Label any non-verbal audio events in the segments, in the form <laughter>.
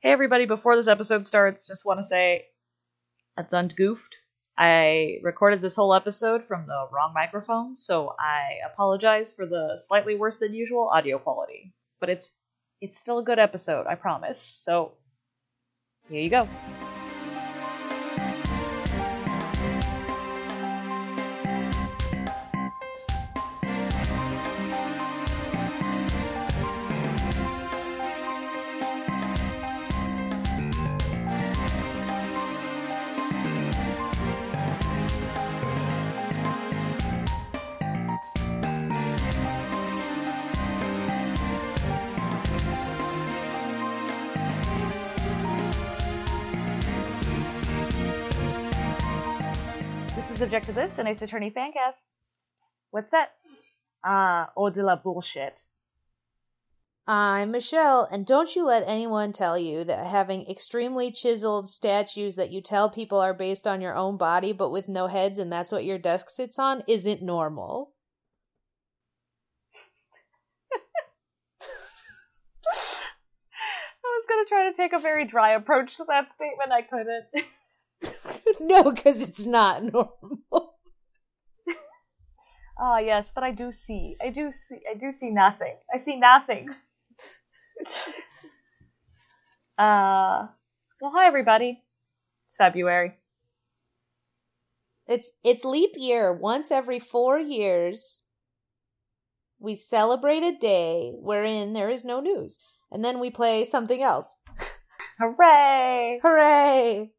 Hey everybody, before this episode starts, just want to say that's ungoofed. I recorded this whole episode from the wrong microphone, so I apologize for the slightly worse than usual audio quality. But it's it's still a good episode, I promise. So here you go. Subject to This, an Ace Attorney fancast. What's that? Ah, uh, de la bullshit. I'm Michelle, and don't you let anyone tell you that having extremely chiseled statues that you tell people are based on your own body but with no heads and that's what your desk sits on isn't normal. <laughs> I was going to try to take a very dry approach to that statement. I couldn't. <laughs> <laughs> no, because it's not normal. <laughs> Ah, yes, but I do see. I do see. I do see nothing. I see nothing. <laughs> uh, well, hi everybody. It's February. It's it's leap year. Once every four years, we celebrate a day wherein there is no news, and then we play something else. Hooray! Hooray!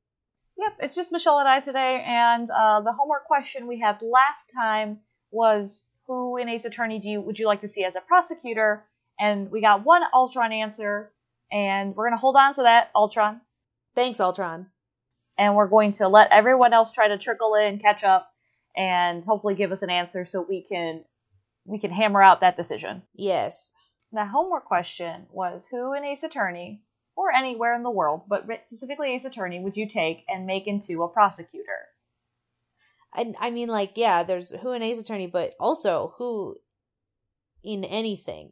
Yep, it's just Michelle and I today, and uh, the homework question we had last time was who in Ace Attorney do you would you like to see as a prosecutor? And we got one Ultron answer, and we're gonna hold on to that Ultron, Thanks, Ultron. and we're going to let everyone else try to trickle in, catch up, and hopefully give us an answer so we can we can hammer out that decision. Yes. The homework question was who in Ace Attorney or anywhere in the world, but specifically Ace Attorney, would you take and make into a prosecutor? I, I mean, like, yeah, there's who in Ace Attorney, but also who in anything.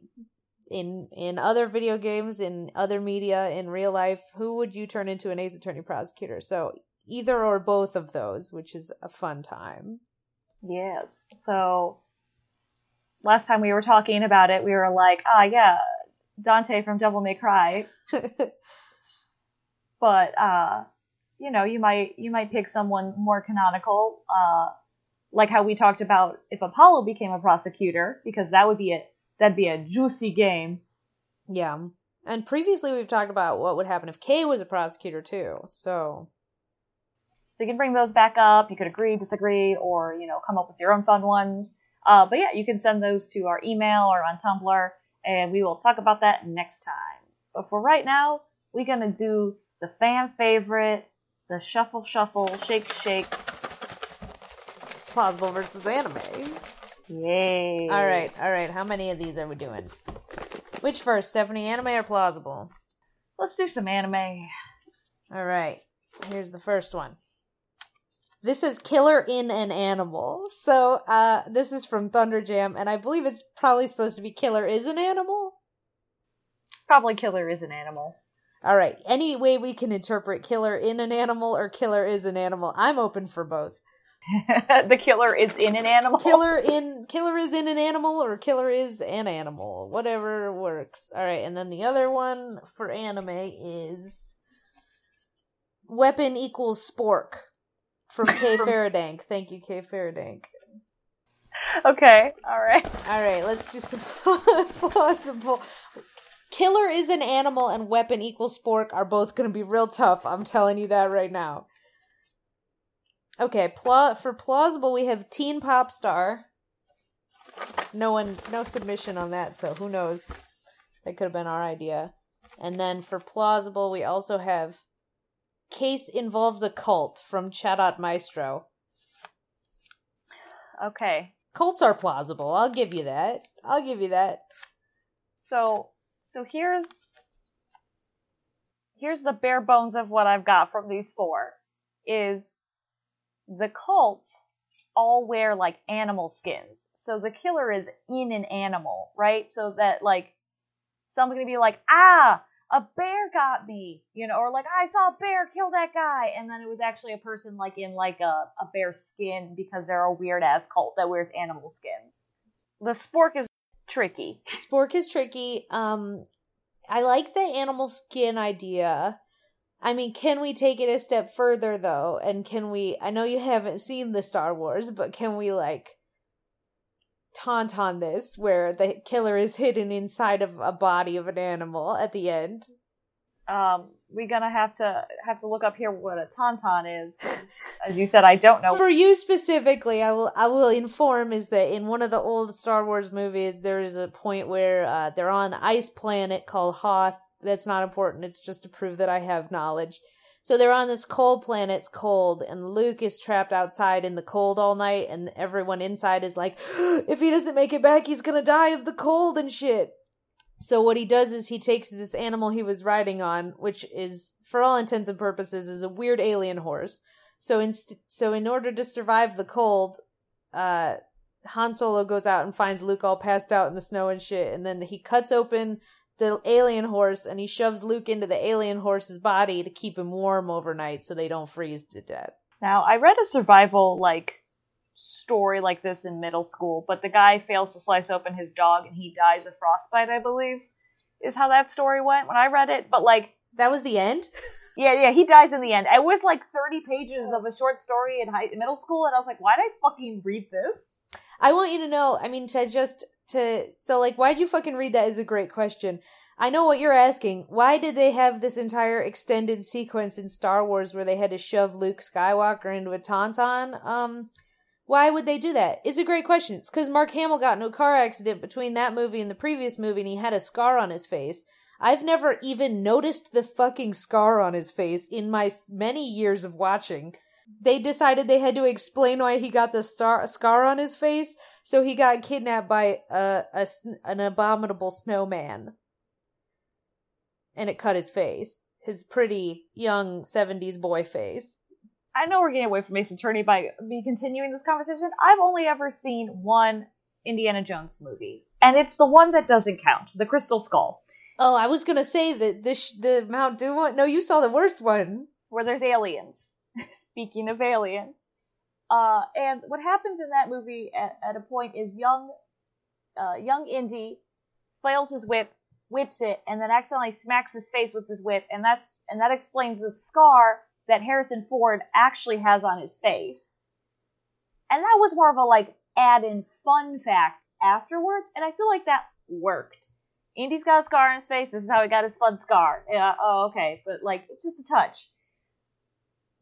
In in other video games, in other media, in real life, who would you turn into an Ace Attorney prosecutor? So either or both of those, which is a fun time. Yes. So last time we were talking about it, we were like, ah, yeah, Dante from Devil May Cry. <laughs> but uh, you know, you might you might pick someone more canonical, uh, like how we talked about if Apollo became a prosecutor, because that would be a that'd be a juicy game. yeah. And previously we've talked about what would happen if Kay was a prosecutor too. So So you can bring those back up. You could agree, disagree, or you know, come up with your own fun ones. Uh, but yeah, you can send those to our email or on Tumblr, and we will talk about that next time. But for right now, we're gonna do the fan favorite, the shuffle, shuffle, shake, shake. plausible versus anime. Yay! All right, all right. How many of these are we doing? Which first, Stephanie? Anime or plausible? let's do some anime. All right. Here's the first one. This is Killer in an Animal. So, uh, this is from Thunderjam, and I believe it's probably supposed to be Killer is an Animal. Probably killer is an animal. All right. Any way we can interpret Killer in an Animal or Killer is an Animal, I'm open for both. <laughs> the killer is in an animal. Killer in Killer is in an animal or Killer is an animal, whatever works. All right, and then the other one for anime is Weapon equals Spork from K Faradank. Thank you, K Faradank. Okay, all right. All right, let's do some <laughs> plausible. Killer is an animal and weapon equals spork are both going to be real tough. I'm telling you that right now. Okay, pla- for plausible we have teen pop star. No one, no submission on that, so who knows? That could have been our idea. And then for plausible we also have case involves a cult from Chatot Maestro. Okay, Cults are plausible. I'll give you that. I'll give you that. so so here's here's the bare bones of what I've got from these four is the cults all wear like animal skins. So the killer is in an animal, right? So that like someone's gonna be like, ah, a bear got me, you know, or like I saw a bear kill that guy, and then it was actually a person like in like a, a bear skin because they're a weird ass cult that wears animal skins. The spork is tricky. Spork is tricky. Um, I like the animal skin idea. I mean, can we take it a step further though? And can we? I know you haven't seen the Star Wars, but can we like tauntaun this where the killer is hidden inside of a body of an animal at the end? Um, we're gonna have to have to look up here what a tauntaun is. <laughs> As you said, I don't know. For you specifically, I will I will inform is that in one of the old Star Wars movies, there is a point where uh, they're on an ice planet called Hoth. That's not important. It's just to prove that I have knowledge. So they're on this cold planet. It's cold, and Luke is trapped outside in the cold all night, and everyone inside is like, <gasps> if he doesn't make it back, he's gonna die of the cold and shit. So what he does is he takes this animal he was riding on, which is, for all intents and purposes, is a weird alien horse. So in so in order to survive the cold, uh, Han Solo goes out and finds Luke all passed out in the snow and shit, and then he cuts open the alien horse and he shoves Luke into the alien horse's body to keep him warm overnight so they don't freeze to death. Now, I read a survival like story like this in middle school, but the guy fails to slice open his dog and he dies of frostbite, I believe, is how that story went when I read it. But like that was the end. <laughs> yeah, yeah, he dies in the end. It was like thirty pages of a short story in high, middle school, and I was like, why did I fucking read this? I want you to know. I mean, to just to so like, why'd you fucking read that? Is a great question. I know what you're asking. Why did they have this entire extended sequence in Star Wars where they had to shove Luke Skywalker into a tauntaun? Um, why would they do that? It's a great question. It's because Mark Hamill got in a car accident between that movie and the previous movie, and he had a scar on his face. I've never even noticed the fucking scar on his face in my many years of watching. They decided they had to explain why he got the star scar on his face, so he got kidnapped by a, a an abominable snowman, and it cut his face, his pretty young '70s boy face. I know we're getting away from Ace Attorney by me continuing this conversation. I've only ever seen one Indiana Jones movie, and it's the one that doesn't count, The Crystal Skull. Oh, I was gonna say that this the Mount Doom one. No, you saw the worst one, where there's aliens. <laughs> Speaking of aliens, uh, and what happens in that movie at, at a point is young, uh, young Indy flails his whip, whips it, and then accidentally smacks his face with his whip, and that's and that explains the scar that Harrison Ford actually has on his face. And that was more of a like add in fun fact afterwards, and I feel like that worked. Indy's got a scar on his face. This is how he got his fun scar. Yeah, oh, okay, but like it's just a touch.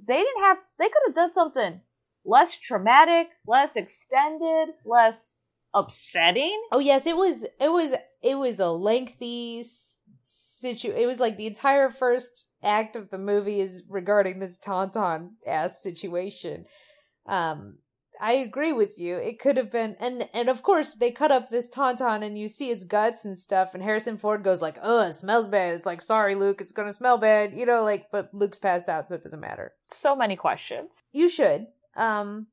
They didn't have. They could have done something less traumatic, less extended, less upsetting. Oh yes, it was. It was. It was a lengthy situ. It was like the entire first act of the movie is regarding this tauntaun ass situation. Um, I agree with you. It could have been, and and of course they cut up this tauntaun, and you see its guts and stuff. And Harrison Ford goes like, "Oh, it smells bad." It's like, "Sorry, Luke, it's gonna smell bad," you know. Like, but Luke's passed out, so it doesn't matter. So many questions. You should. Um,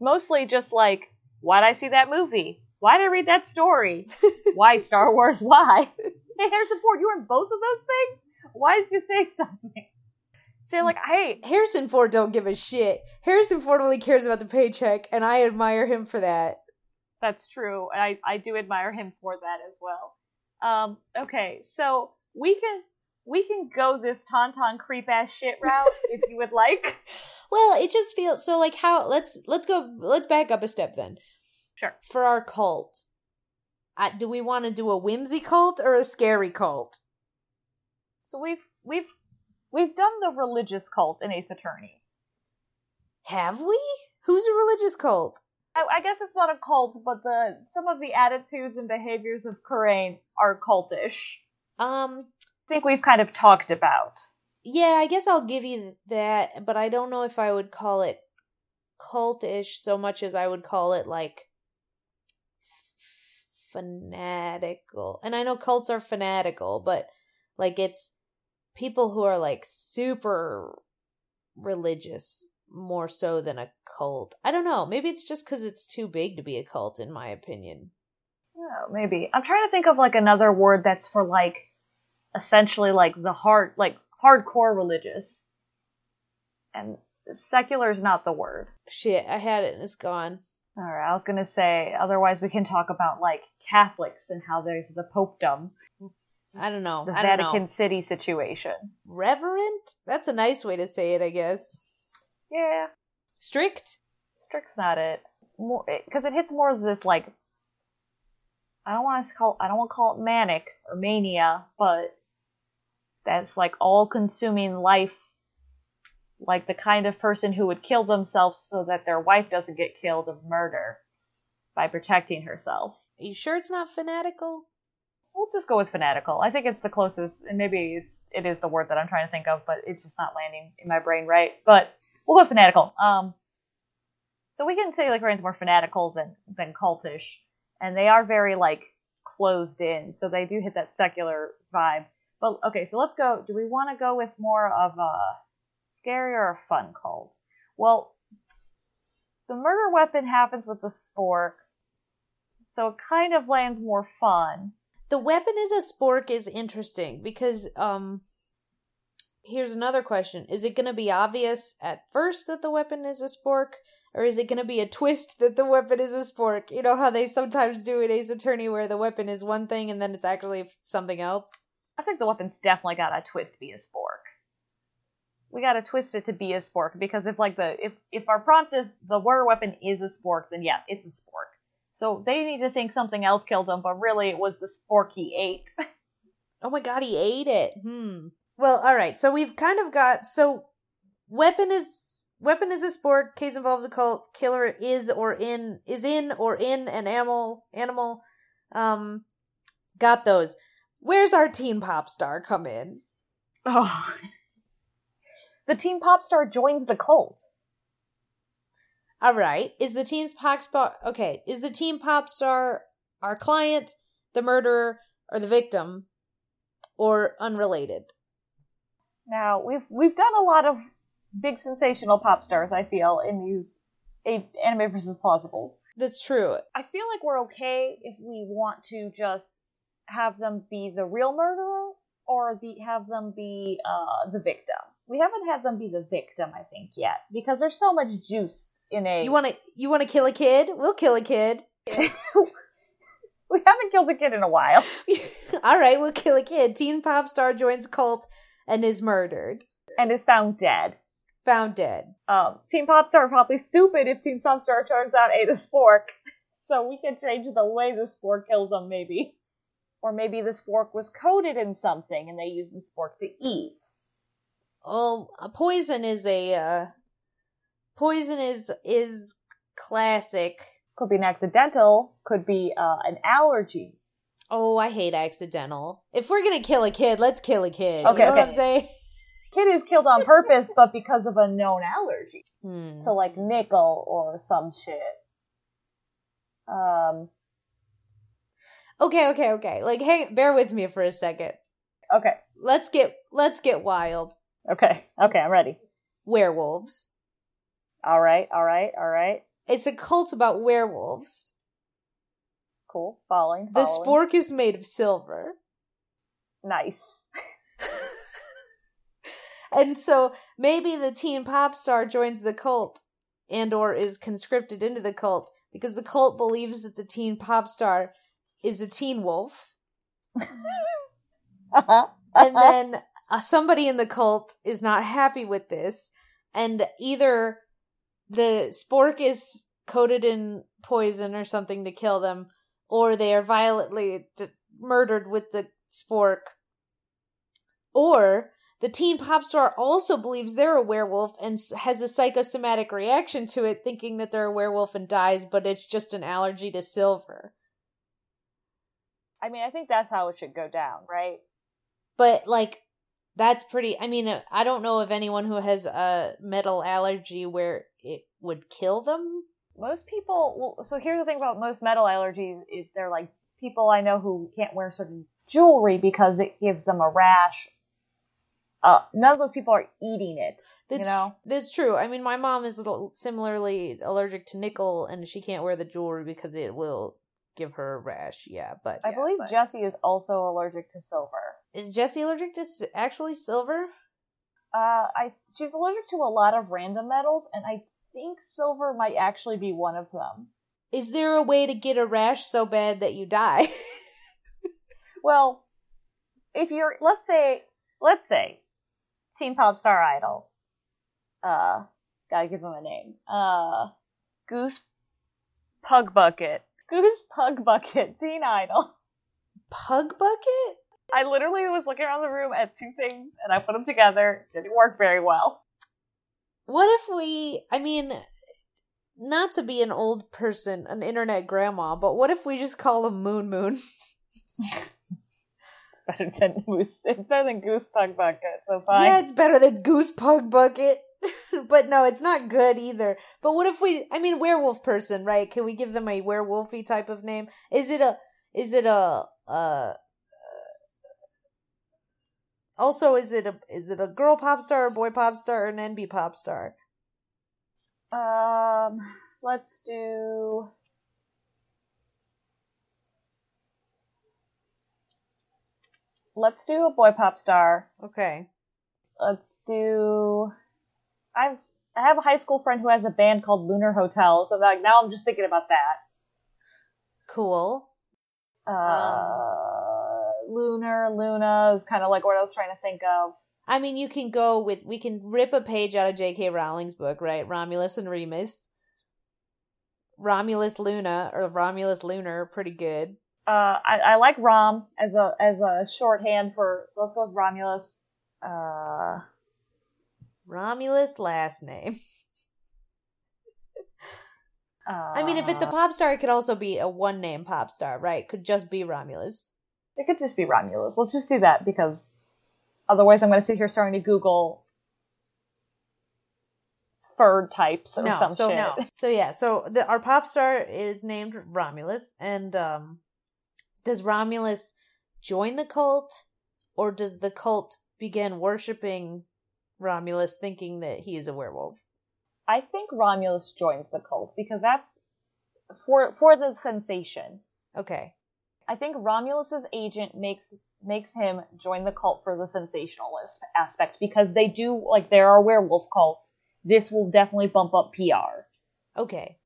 mostly just like, why did I see that movie? Why did I read that story? <laughs> Why Star Wars? Why? <laughs> Hey, Harrison Ford, you were in both of those things. Why did you say something? Say like, hey, Harrison Ford don't give a shit. Harrison Ford only cares about the paycheck, and I admire him for that. That's true. I I do admire him for that as well. Um, okay, so we can we can go this tauntaun creep ass shit route <laughs> if you would like. Well, it just feels so like how let's let's go let's back up a step then. Sure. For our cult, uh, do we want to do a whimsy cult or a scary cult? So we've we've we've done the religious cult in Ace Attorney. Have we? Who's a religious cult? I, I guess it's not a cult, but the some of the attitudes and behaviors of Khura'in are cultish. Um, I think we've kind of talked about. Yeah, I guess I'll give you that, but I don't know if I would call it cultish so much as I would call it like fanatical. And I know cults are fanatical, but like it's people who are like super religious more so than a cult. I don't know. Maybe it's just because it's too big to be a cult, in my opinion. Oh, maybe. I'm trying to think of like another word that's for like essentially like the hard, like hardcore religious. And secular is not the word. Shit, I had it and it's gone. All right, I was gonna say. Otherwise, we can talk about like Catholics and how there's the popedom, I don't know. the I don't Vatican know. City situation. Reverent? That's a nice way to say it, I guess. Yeah, Strict? strict's not it. More because it hits more of this like. I don't want to call. I don't want to call it manic or mania, but that's like all-consuming life. Like the kind of person who would kill themselves so that their wife doesn't get killed of murder by protecting herself. Are you sure it's not fanatical? We'll just go with fanatical. I think it's the closest, and maybe it's it is the word that I'm trying to think of, but it's just not landing in my brain right. But we'll go with fanatical. Um, so we can say like Khura'in's more fanatical than than cultish, and they are very like closed in, so they do hit that secular vibe. But okay, so let's go. Do we want to go with more of a scary or a fun cult? Well, the murder weapon happens with the spork, so it kind of lands more fun. The weapon is a spork is interesting because um here's another question. Is it gonna be obvious at first that the weapon is a spork? Or is it gonna be a twist <laughs> that the weapon is a spork? You know how they sometimes do in Ace Attorney where the weapon is one thing and then it's actually something else? I think the weapon's definitely got a twist to be a spork. We gotta twist it to be a spork because if like the if if our prompt is the murder weapon is a spork, then yeah, it's a spork. So they need to think something else killed him, but really it was the spork he ate. <laughs> Oh my god, he ate it. Hmm. Well, all right. So we've kind of got so weapon is weapon is a sport. Case involves a cult. Killer is or in is in or in an animal animal. Um, got those. Where's our teen pop star come in? oh. <laughs> The teen pop star joins the cult. All right. Is the team's pop star okay? Is the team pop star our client, the murderer, or the victim, or unrelated? Now we've we've done a lot of big sensational pop stars. I feel in these a- anime versus plausibles. That's true. I feel like we're okay if we want to just have them be the real murderer or be have them be uh, the victim. We haven't had them be the victim, I think, yet because there's so much juice in a. You want to you want to kill a kid? We'll kill a kid. <laughs> <laughs> we haven't killed a kid in a while. <laughs> All right, we'll kill a kid. Teen pop star joins cult and is murdered, and is found dead. found dead. Um, teen pop star probably stupid if teen pop star turns out ate a spork. So we can change the way the spork kills them, maybe. Or maybe the spork was coated in something and they used the spork to eat. Oh, a poison is a uh, poison is is classic. Could be an accidental, could be uh, an allergy. Oh, I hate accidental. If we're gonna kill a kid, let's kill a kid. Okay, you know what. I'm saying? Kid is killed on purpose, but because of a known allergy. Hmm. So like nickel or some shit. Um, Okay, okay, okay. Like, hey, bear with me for a second. okay, Let's get let's get wild. okay, okay, I'm ready. Werewolves. Alright, alright, alright. It's a cult about werewolves. Cool. Following, The spork is made of silver. Nice. <laughs> and so maybe the teen pop star joins the cult and or is conscripted into the cult because the cult believes that the teen pop star is a teen wolf <laughs> Uh-huh. and then uh, somebody in the cult is not happy with this and either the spork is coated in poison or something to kill them or they are violently d- murdered with the spork or the teen pop star also believes they're a werewolf and has a psychosomatic reaction to it thinking that they're a werewolf and dies but it's just an allergy to silver I mean, I think that's how it should go down, right? but like that's pretty i mean uh, i don't know of anyone who has a metal allergy where would kill them Most people, well, so here's the thing about most metal allergies is they're like people I know who can't wear certain jewelry because it gives them a rash. Uh, none of those people are eating it. that's you know, that's true i mean my mom is similarly allergic to nickel and she can't wear the jewelry because it will give her a rash yeah but I yeah, believe but- Jesse is also allergic to silver. Is Jessie allergic to actually silver? Uh, I she's allergic to a lot of random metals, and I think silver might actually be one of them. Is there a way to get a rash so bad that you die? <laughs> Well, if you're let's say let's say Teen Pop Star Idol, uh, gotta give him a name. Uh, Goose Pug Bucket, <laughs> Goose Pug Bucket, Teen Idol. Pug bucket? I literally was looking around the room at two things, and I put them together. Didn't work very well. What if we, I mean, not to be an old person, an internet grandma, but what if we just call him Moon Moon? <laughs> It's better than Goose. It's better than Goose Pug Bucket. So fine. Yeah, it's better than Goose Pug Bucket. <laughs> but no, it's not good either. But what if we, I mean, werewolf person, right? Can we give them a werewolfy type of name? Is it a, is it a, uh, also, is it a is it a girl pop star, a boy pop star, or an NB pop star? Um, let's do. Let's do a boy pop star. Okay. Let's do. I've I have a high school friend who has a band called Lunar Hotel, so like now I'm just thinking about that. Cool. Uh, Lunar, Luna is kind of like what I was trying to think of. I mean, you can go with we can rip a page out of J.K. Rowling's book, right? Romulus and Remus. Romulus Luna or Romulus Lunar, pretty good. Uh, I, I like Rom as a as a shorthand for so let's go with Romulus. Uh, Romulus last name. uh, <laughs> I mean, if it's a pop star, it could also be a one name pop star, right? Could just be Romulus. It could just be Romulus. Let's just do that because otherwise I'm going to sit here starting to Google fur types or no, some so shit. no, so yeah, so the, our pop star is named Romulus, and um, does Romulus join the cult, or does the cult begin worshiping Romulus, thinking that he is a werewolf? I think Romulus joins the cult because that's for for the sensation. Okay, I think Romulus's agent makes makes him join the cult for the sensationalist aspect because they do like there are werewolf cults. This will definitely bump up PR. okay,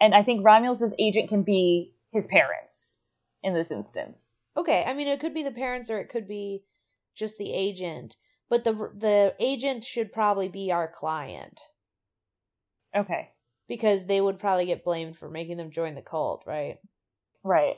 And I think Romulus's agent can be his parents in this instance. okay. I mean, it could be the parents, or it could be just the agent. But the the agent should probably be our client Okay. because they would probably get blamed for making them join the cult, right? Right.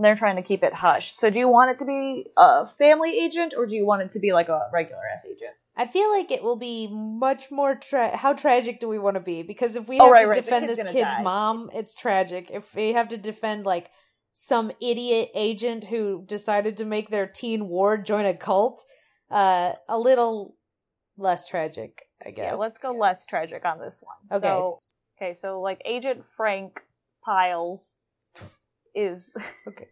They're trying to keep it hush. So do you want it to be a family agent or do you want it to be like a regular ass agent? I feel like it will be much more tra- how tragic do we want to be? Because if we Oh, have right, to right, defend kid's this kid's die. mom, it's tragic. If we have to defend like some idiot agent who decided to make their teen ward join a cult, uh, a little less tragic, I guess. Yeah, let's go less tragic on this one. Okay. So, okay, so like Agent Frank Piles is Okay.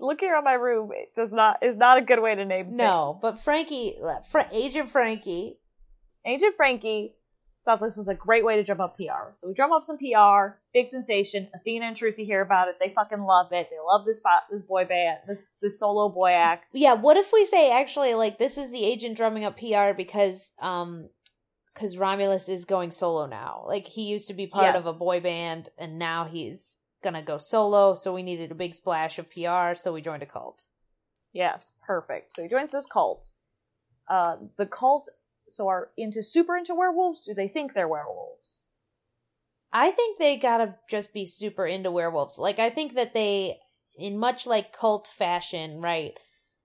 Look here on my room. It does not is not a good way to name no, but Frankie, Fra- Agent Frankie. Agent Frankie thought this was a great way to drum up PR. So we drum up some PR, big sensation. Athena and Trucy hear about it. They fucking love it. They love this bo- this boy band, this this solo boy act. yeah. What if we say actually like this is the agent drumming up PR because um because Romulus is going solo now. Like he used to be part Yes. of a boy band, and now he's gonna go solo. So we needed a big splash of PR, so we joined a cult. Yes, perfect. So he joins this cult. Uh, the cult so are into super into werewolves. Do they think they're werewolves? I think they gotta just be super into werewolves. Like I think that they, in much like cult fashion, right?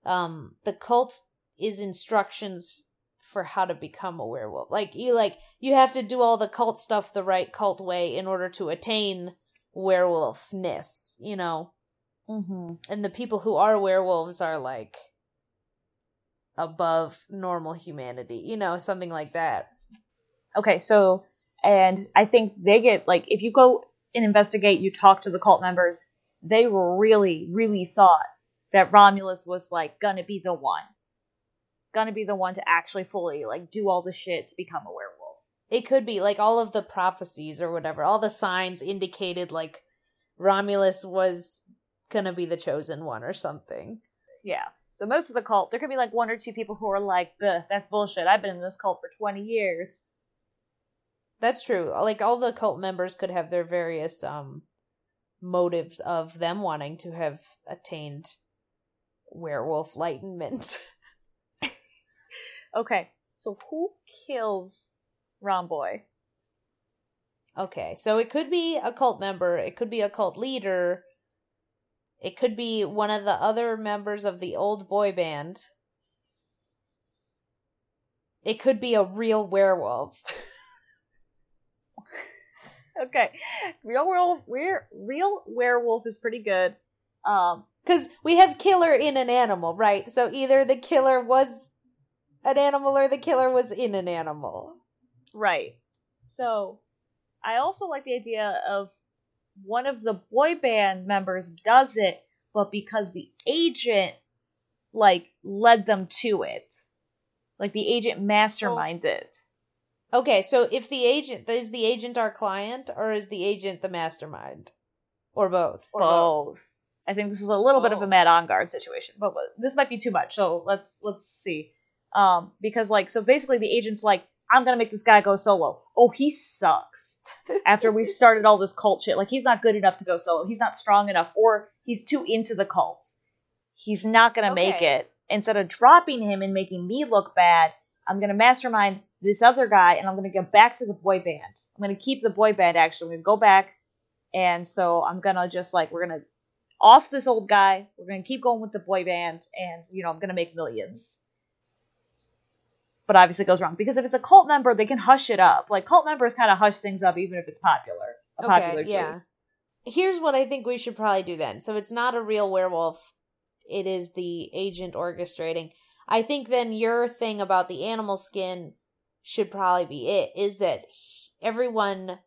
Um, the cult is instructions for how to become a werewolf. Like you, like you have to do all the cult stuff the right cult way in order to attain werewolfness. You know, Mm-hmm. and the people who are werewolves are like above normal humanity. You know, something like that. Okay, so and I think they get like if you go and investigate, you talk to the cult members, they really, really thought that Romulus was like gonna be the one. Gonna be the one to actually fully like do all the shit to become a werewolf. it could be like all of the prophecies or whatever all the signs indicated like romulus was gonna be the chosen one or something. Yeah. So most of the cult, there could be like one or two people who are like, that's bullshit. I've been in this cult for 20 years. That's true. Like all the cult members could have their various um motives of them wanting to have attained werewolf enlightenment. <laughs> okay. So who kills Romboy? Okay. So it could be a cult member, it could be a cult leader, it could be one of the other members of the old boy band. It could be a real werewolf. <laughs> okay, real werewolf. We're, real werewolf is pretty good. Um, because we have killer in an animal, right? So either the killer was an animal or the killer was in an animal, right? So, I also like the idea of one of the boy band members does it, but because the agent like led them to it. Like the agent masterminded it. Okay, so if the agent is the agent our client or is the agent the mastermind? Or both? Or both. I think this is a little oh. bit of a Matt Engarde situation, but this might be too much. So let's let's see. Um, because like so basically the agent's like, I'm gonna make this guy go solo. Oh, he sucks. After we've <laughs> started all this cult shit, like he's not good enough to go solo. He's not strong enough, or he's too into the cult. He's not gonna okay. make it. Instead of dropping him and making me look bad, I'm gonna mastermind this other guy, and I'm gonna get back to the boy band. I'm gonna keep the boy band. Actually, I'm gonna go back, and so I'm gonna just like we're gonna off this old guy. We're gonna keep going with the boy band, and you know I'm gonna make millions but obviously goes wrong because if it's a cult member, they can hush it up. Like cult members kind of hush things up even if it's popular. A okay, popular yeah. Here's what I think we should probably do then. So it's not a real werewolf; it is the agent orchestrating. I think then your thing about the animal skin should probably be it. Is that everyone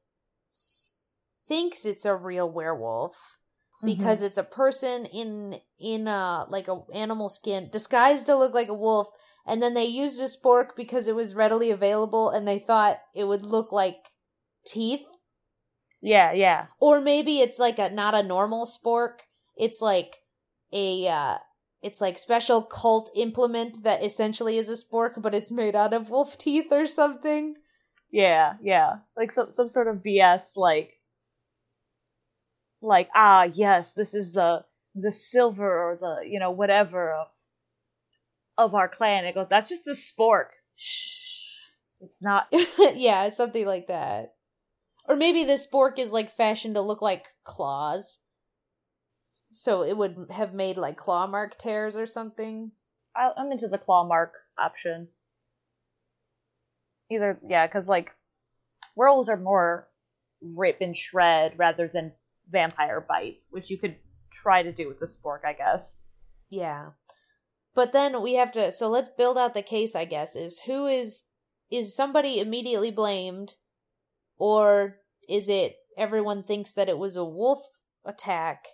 thinks it's a real werewolf because mm-hmm. it's a person in in a like a animal skin disguised to look like a wolf and then they used a spork because it was readily available and they thought it would look like teeth. Yeah, yeah. Or maybe it's like a not a normal spork. It's like a uh it's like special cult implement that essentially is a spork but it's made out of wolf teeth or something. Yeah, yeah. Like some some sort of BS like like ah yes, this is the the silver or the you know whatever of of our clan. It goes, that's just a spork. Shh. It's not. <laughs> yeah, something like that. Or maybe the spork is like fashioned to look like claws. So it would have made like claw mark tears or something. I, I'm into the claw mark option. Either, yeah, because like werewolves are more rip and shred rather than vampire bite, which you could try to do with the spork, I guess. Yeah. But then we have to so let's build out the case, I guess, is who is is somebody immediately blamed or is it everyone thinks that it was a wolf attack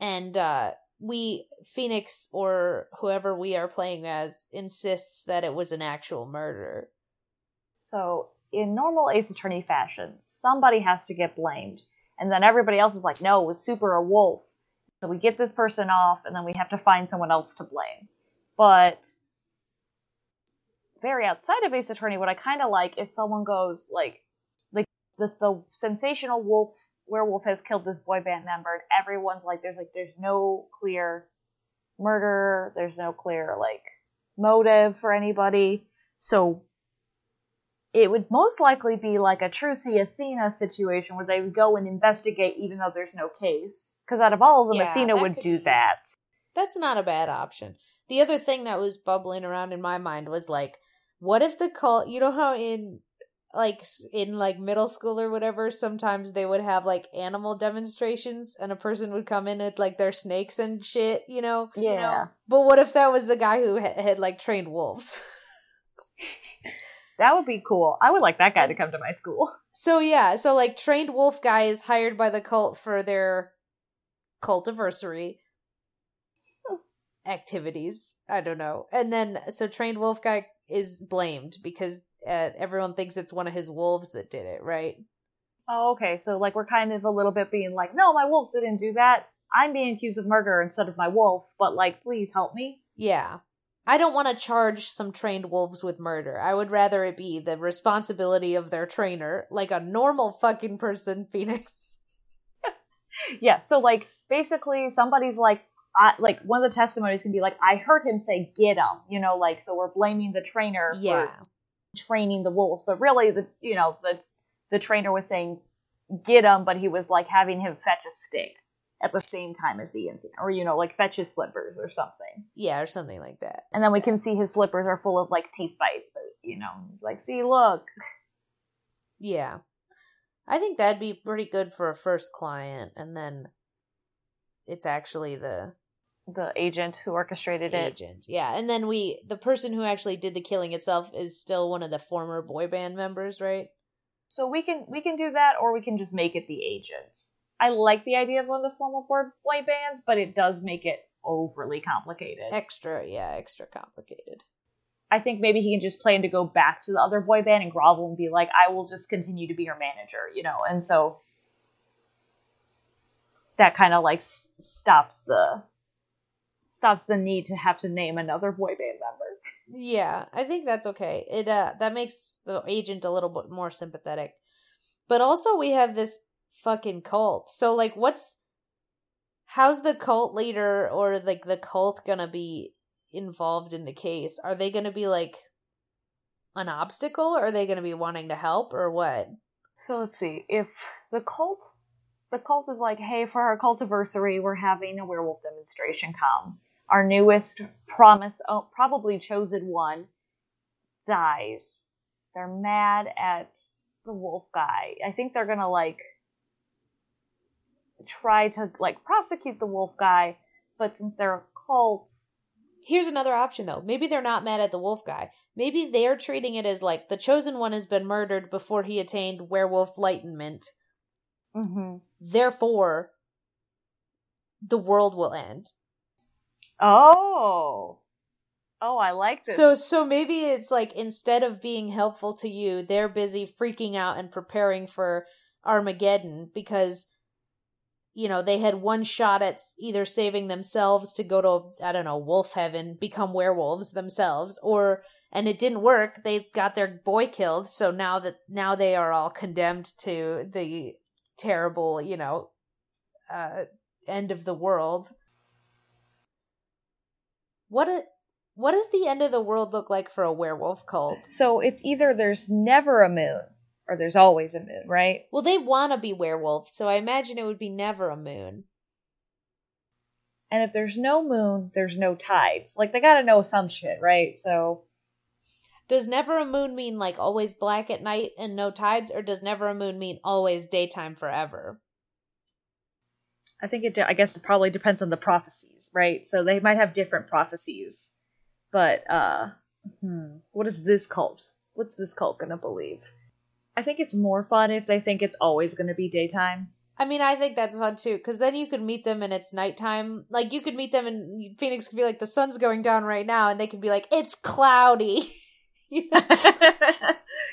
and uh we Phoenix or whoever we are playing as insists that it was an actual murder. So, in normal Ace Attorney fashion, somebody has to get blamed. And then everybody else is like, no, it was super a wolf. So we get this person off, and then we have to find someone else to blame. But very outside of Ace Attorney, what I kind of like is someone goes like, like this the sensational wolf werewolf has killed this boy band member, and everyone's like, there's like there's no clear murder, there's no clear like motive for anybody. So it would most likely be like a Trucy Athena situation where they would go and investigate even though there's no case. Because out of all of them, yeah, Athena would do be, that. That's not a bad option. The other thing that was bubbling around in my mind was like, what if the cult, you know how in like in like middle school or whatever sometimes they would have like animal demonstrations and a person would come in with like their snakes and shit you know yeah you know? but what if that was the guy who had, had like trained wolves <laughs> That would be cool. I would like that guy to come to my school. <laughs> So yeah, so like trained wolf guy is hired by the cult for their cult anniversary activities. I don't know. And then so trained wolf guy is blamed because uh, everyone thinks it's one of his wolves that did it, right? Oh, okay. So like we're kind of a little bit being like, no, my wolves didn't do that, I'm being accused of murder instead of my wolf, but like, please help me. Yeah. I don't want to charge some trained wolves with murder. I would rather it be the responsibility of their trainer, like a normal fucking person, <laughs> Phoenix. <laughs> yeah, so like basically somebody's like I, like one of the testimonies can be like I heard him say get him, you know, like so we're blaming the trainer Yeah. for training the wolves, but really the you know the the trainer was saying get him, but he was like having him fetch a stick at the same time as the incident, or you know like fetch his slippers or something. Yeah, or something like that. And then we can see his slippers are full of like teeth bites, but you know like see look. Yeah. I think that'd be pretty good for a first client, and then it's actually the The agent who orchestrated it. agent. Yeah, and then we, the person who actually did the killing itself is still one of the former boy band members, right? So we can we can do that, or we can just make it the agents. I like the idea of one of the boy boy bands, but it does make it overly complicated. Extra, yeah, extra complicated. I think maybe he can just plan to go back to the other boy band and grovel and be like, "I will just continue to be your manager," you know. And so that kind of like stops the stops the need to have to name another boy band member. <laughs> Yeah, I think that's okay. It uh that makes the agent a little bit more sympathetic. But also we have this fucking cult. So like what's how's the cult leader or like the cult gonna be involved in the case? Are they gonna be like an obstacle? Or are they gonna be wanting to help or what? So let's see if the cult the cult is like, hey, for our cultiversary, we're having a werewolf demonstration. Come, our newest promise, oh, probably chosen one, dies. They're mad at the wolf guy. I think they're gonna like try to like prosecute the wolf guy, but since they're a cult, Here's another option though. Maybe they're not mad at the wolf guy. Maybe they're treating it as like the chosen one has been murdered before he attained werewolf enlightenment. mm-hmm. Therefore, the world will end. oh, oh, I like this. So so maybe it's like instead of being helpful to you, they're busy freaking out and preparing for Armageddon because you know, they had one shot at either saving themselves to go to I don't know, wolf heaven, become werewolves themselves or and it didn't work. They got their boy killed, so now that now they are all condemned to the terrible, you know, uh end of the world. What a, what does the end of the world look like for a werewolf cult? So it's either there's never a moon or there's always a moon, right? Well, they want to be werewolves, so I imagine it would be never a moon. And if there's no moon, there's no tides. Like they gotta know some shit, right? So Does never a moon mean like always black at night and no tides, or does never a moon mean always daytime forever? I think it. I guess it probably depends on the prophecies, right? So they might have different prophecies, but uh, hmm, what is this cult? What's this cult gonna believe? I think it's more fun if they think it's always gonna be daytime. I mean, I think that's fun too, because then you could meet them and it's nighttime. Like, you could meet them and Phoenix could be like, the sun's going down right now, and they could be like, it's cloudy. <laughs> <laughs>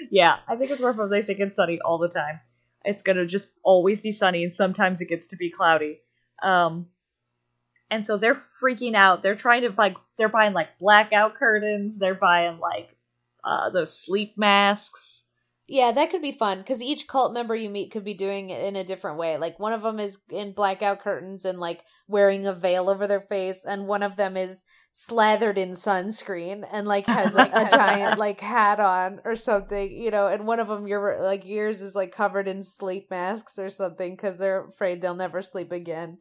Yeah, I think it's more fun if they think it's sunny all the time. It's gonna just always be sunny, and sometimes it gets to be cloudy. Um, and so they're freaking out. They're trying to like they're buying like blackout curtains. They're buying like uh those sleep masks. Yeah, that could be fun because each cult member you meet could be doing it in a different way. Like one of them is in blackout curtains and like wearing a veil over their face, and one of them is slathered in sunscreen and like has like a giant <laughs> like hat on or something, you know. And one of them, your like yours is like covered in sleep masks or something because they're afraid they'll never sleep again.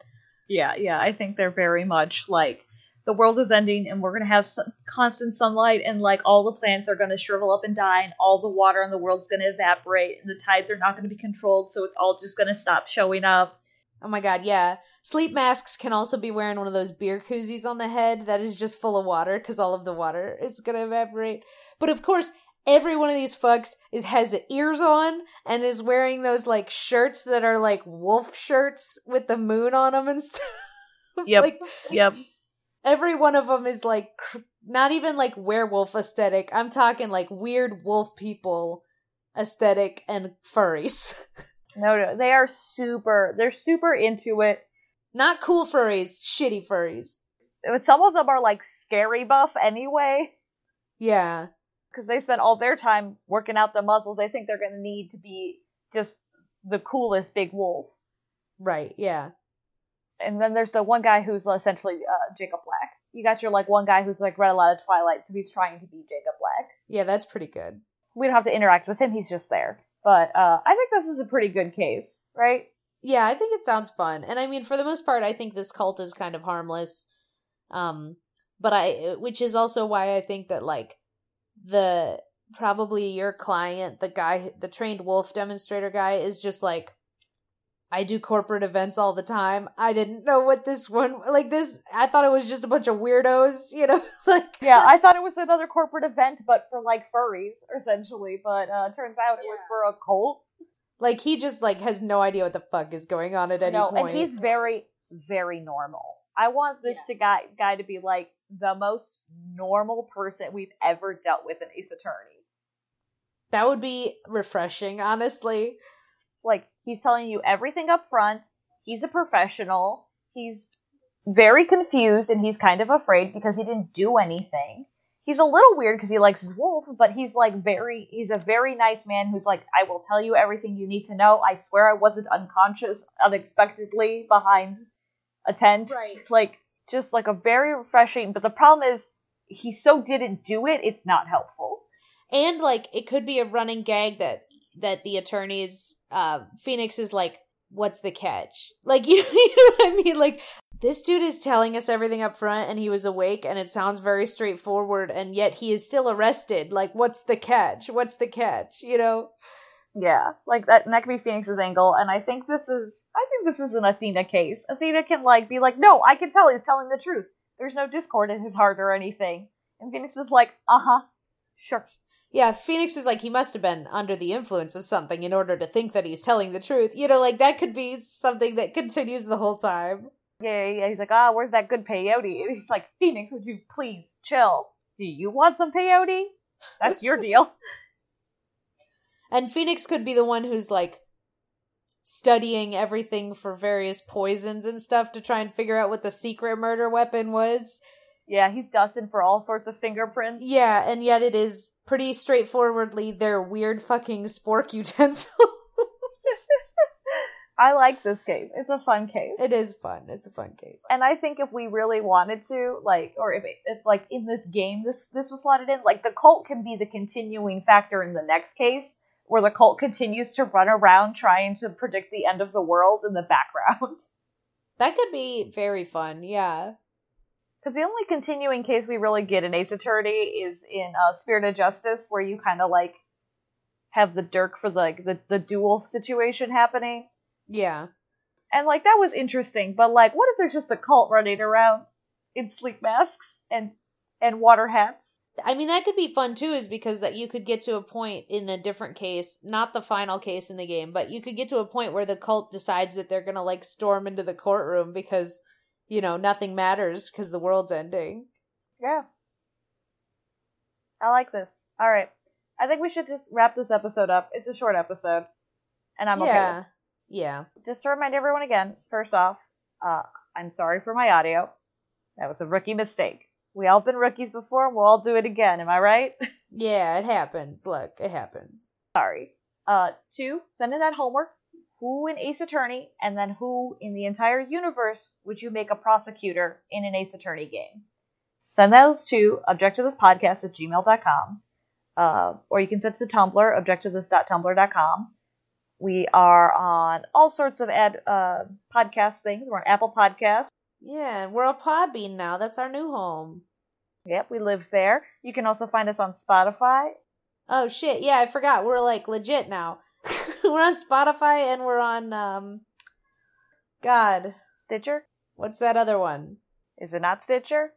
Yeah, yeah, I think they're very much like the world is ending and we're going to have sun- constant sunlight and like all the plants are going to shrivel up and die and all the water in the world's going to evaporate and the tides are not going to be controlled so it's all just going to stop showing up. Oh my god, yeah. Sleep masks can also be wearing one of those beer koozies on the head that is just full of water because all of the water is gonna evaporate. But of course, every one of these fucks is has ears on and is wearing those like shirts that are like wolf shirts with the moon on them and <laughs> stuff. Yep. like Yep. Every one of them is like cr- not even like werewolf aesthetic. I'm talking like weird wolf people aesthetic and furries. <laughs> No, no, they are super. They're super into it. Not cool furries, shitty furries. But some of them are like scary buff anyway, Yeah. because they spend all their time working out the muscles. They think they're going to need to be just the coolest big wolf. Right, yeah. And then there's the one guy who's essentially uh, Jacob Black. You got your like one guy who's like read a lot of Twilight, so he's trying to be Jacob Black. Yeah, that's pretty good. We don't have to interact with him; he's just there. But uh, I think this is a pretty good case, right? Yeah, I think it sounds fun. And I mean, for the most part, I think this cult is kind of harmless. Um, but I, which is also why I think that like the probably your client, the guy, the trained wolf demonstrator guy, is just like, I do corporate events all the time. I didn't know what this one like this. I thought it was just a bunch of weirdos, you know, <laughs> like Yeah, I thought it was another corporate event, but for like furries, essentially. But uh, turns out it was for a cult. like he just like has no idea what the fuck is going on at any no, point. and he's very, very normal. I want this to guy guy to be like the most normal person we've ever dealt with in Ace Attorney. that would be refreshing, honestly. Like he's telling you everything up front. He's a professional. He's very confused and he's kind of afraid because he didn't do anything. He's a little weird because he likes his wolves, but he's like very he's a very nice man who's like, I will tell you everything you need to know. I swear I wasn't unconscious unexpectedly behind a tent. Right. Like just like a very refreshing but the problem is he so didn't do it, it's not helpful. and like it could be a running gag that that the attorneys uh phoenix is like what's the catch like <laughs> you, you know what i mean like this dude is telling us everything up front and he was awake and it sounds very straightforward and yet he is still arrested like what's the catch what's the catch you know Yeah, like that. And that could be Phoenix's angle, and I think this is. I think this is an Athena case. Athena can like be like, no, I can tell he's telling the truth. There's no discord in his heart or anything. And Phoenix is like, uh huh, sure. Yeah phoenix is like he must have been under the influence of something in order to think that he's telling the truth you know like that could be something that continues the whole time Yeah, yeah. He's like, ah, where's that good peyote? And he's like, Phoenix, would you please chill? Do you want some peyote? That's your deal. <laughs> <laughs> And Phoenix could be the one who's like studying everything for various poisons and stuff to try and figure out what the secret murder weapon was. Yeah, he's dusting for all sorts of fingerprints. Yeah, and yet it is pretty straightforwardly their weird fucking spork <laughs> utensil. <laughs> I like this case. It's a fun case. it is fun. It's a fun case. and I think if we really wanted to, like, or if it, if like in this game this this was slotted in, like the cult can be the continuing factor in the next case, where the cult continues to run around trying to predict the end of the world in the background. <laughs> That could be very fun. Yeah. Because the only continuing case we really get in Ace Attorney is in uh, Spirit of Justice, where you kind of like have the Dhurke for like the the duel situation happening, Yeah. and like that was interesting. But like, what if there's just a cult running around in sleep masks and and water hats? I mean that could be fun too is because that you could get to a point in a different case, not the final case in the game, but you could get to a point where the cult decides that they're going to like storm into the courtroom because you know, nothing matters because the world's ending. Yeah. I like this. All right. I think we should just wrap this episode up. It's a short episode, and I'm okay. yeah. with Yeah. Just to remind everyone again, first off, uh, I'm sorry for my audio. That was a rookie mistake. We all been rookies before, and we'll all do it again. Am I right? <laughs> Yeah, it happens. Look, it happens. sorry. Uh, two, send in that homework. Who in Ace Attorney, and then who in the entire universe would you make a prosecutor in an Ace Attorney game? Send those to objectivethispodcast at gmail.com. Uh, or you can send it to Tumblr, objectivethis.tumblr.com. We are on all sorts of ad, uh, podcast things. We're on Apple Podcasts. Yeah, and we're on Podbean now. That's our new home. Yep, we live there. You can also find us on Spotify. Oh shit, yeah, I forgot. We're like legit now. <laughs> we're on Spotify and we're on um God. Stitcher? What's that other one? Is it not Stitcher?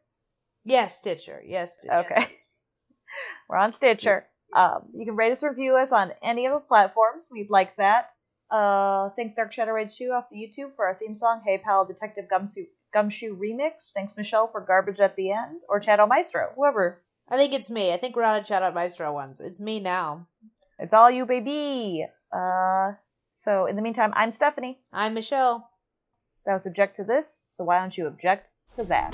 Yes, Stitcher. Yes, Stitcher. Okay. <laughs> We're on Stitcher. Um, you can rate us, or review us on any of those platforms. We'd like that. Uh, thanks Dark Shadow Rage 2 off the YouTube for our theme song, Hey Pal Detective Gumshoe, Gumshoe Remix. Thanks Michelle for garbage at the end. Or Shadow Maestro, whoever. I think it's me. I think we're on a out Maestro ones. It's me now. It's all you, baby. Uh, so in the meantime, I'm Stephanie. I'm Michelle. That was object to this, so why don't you object to that?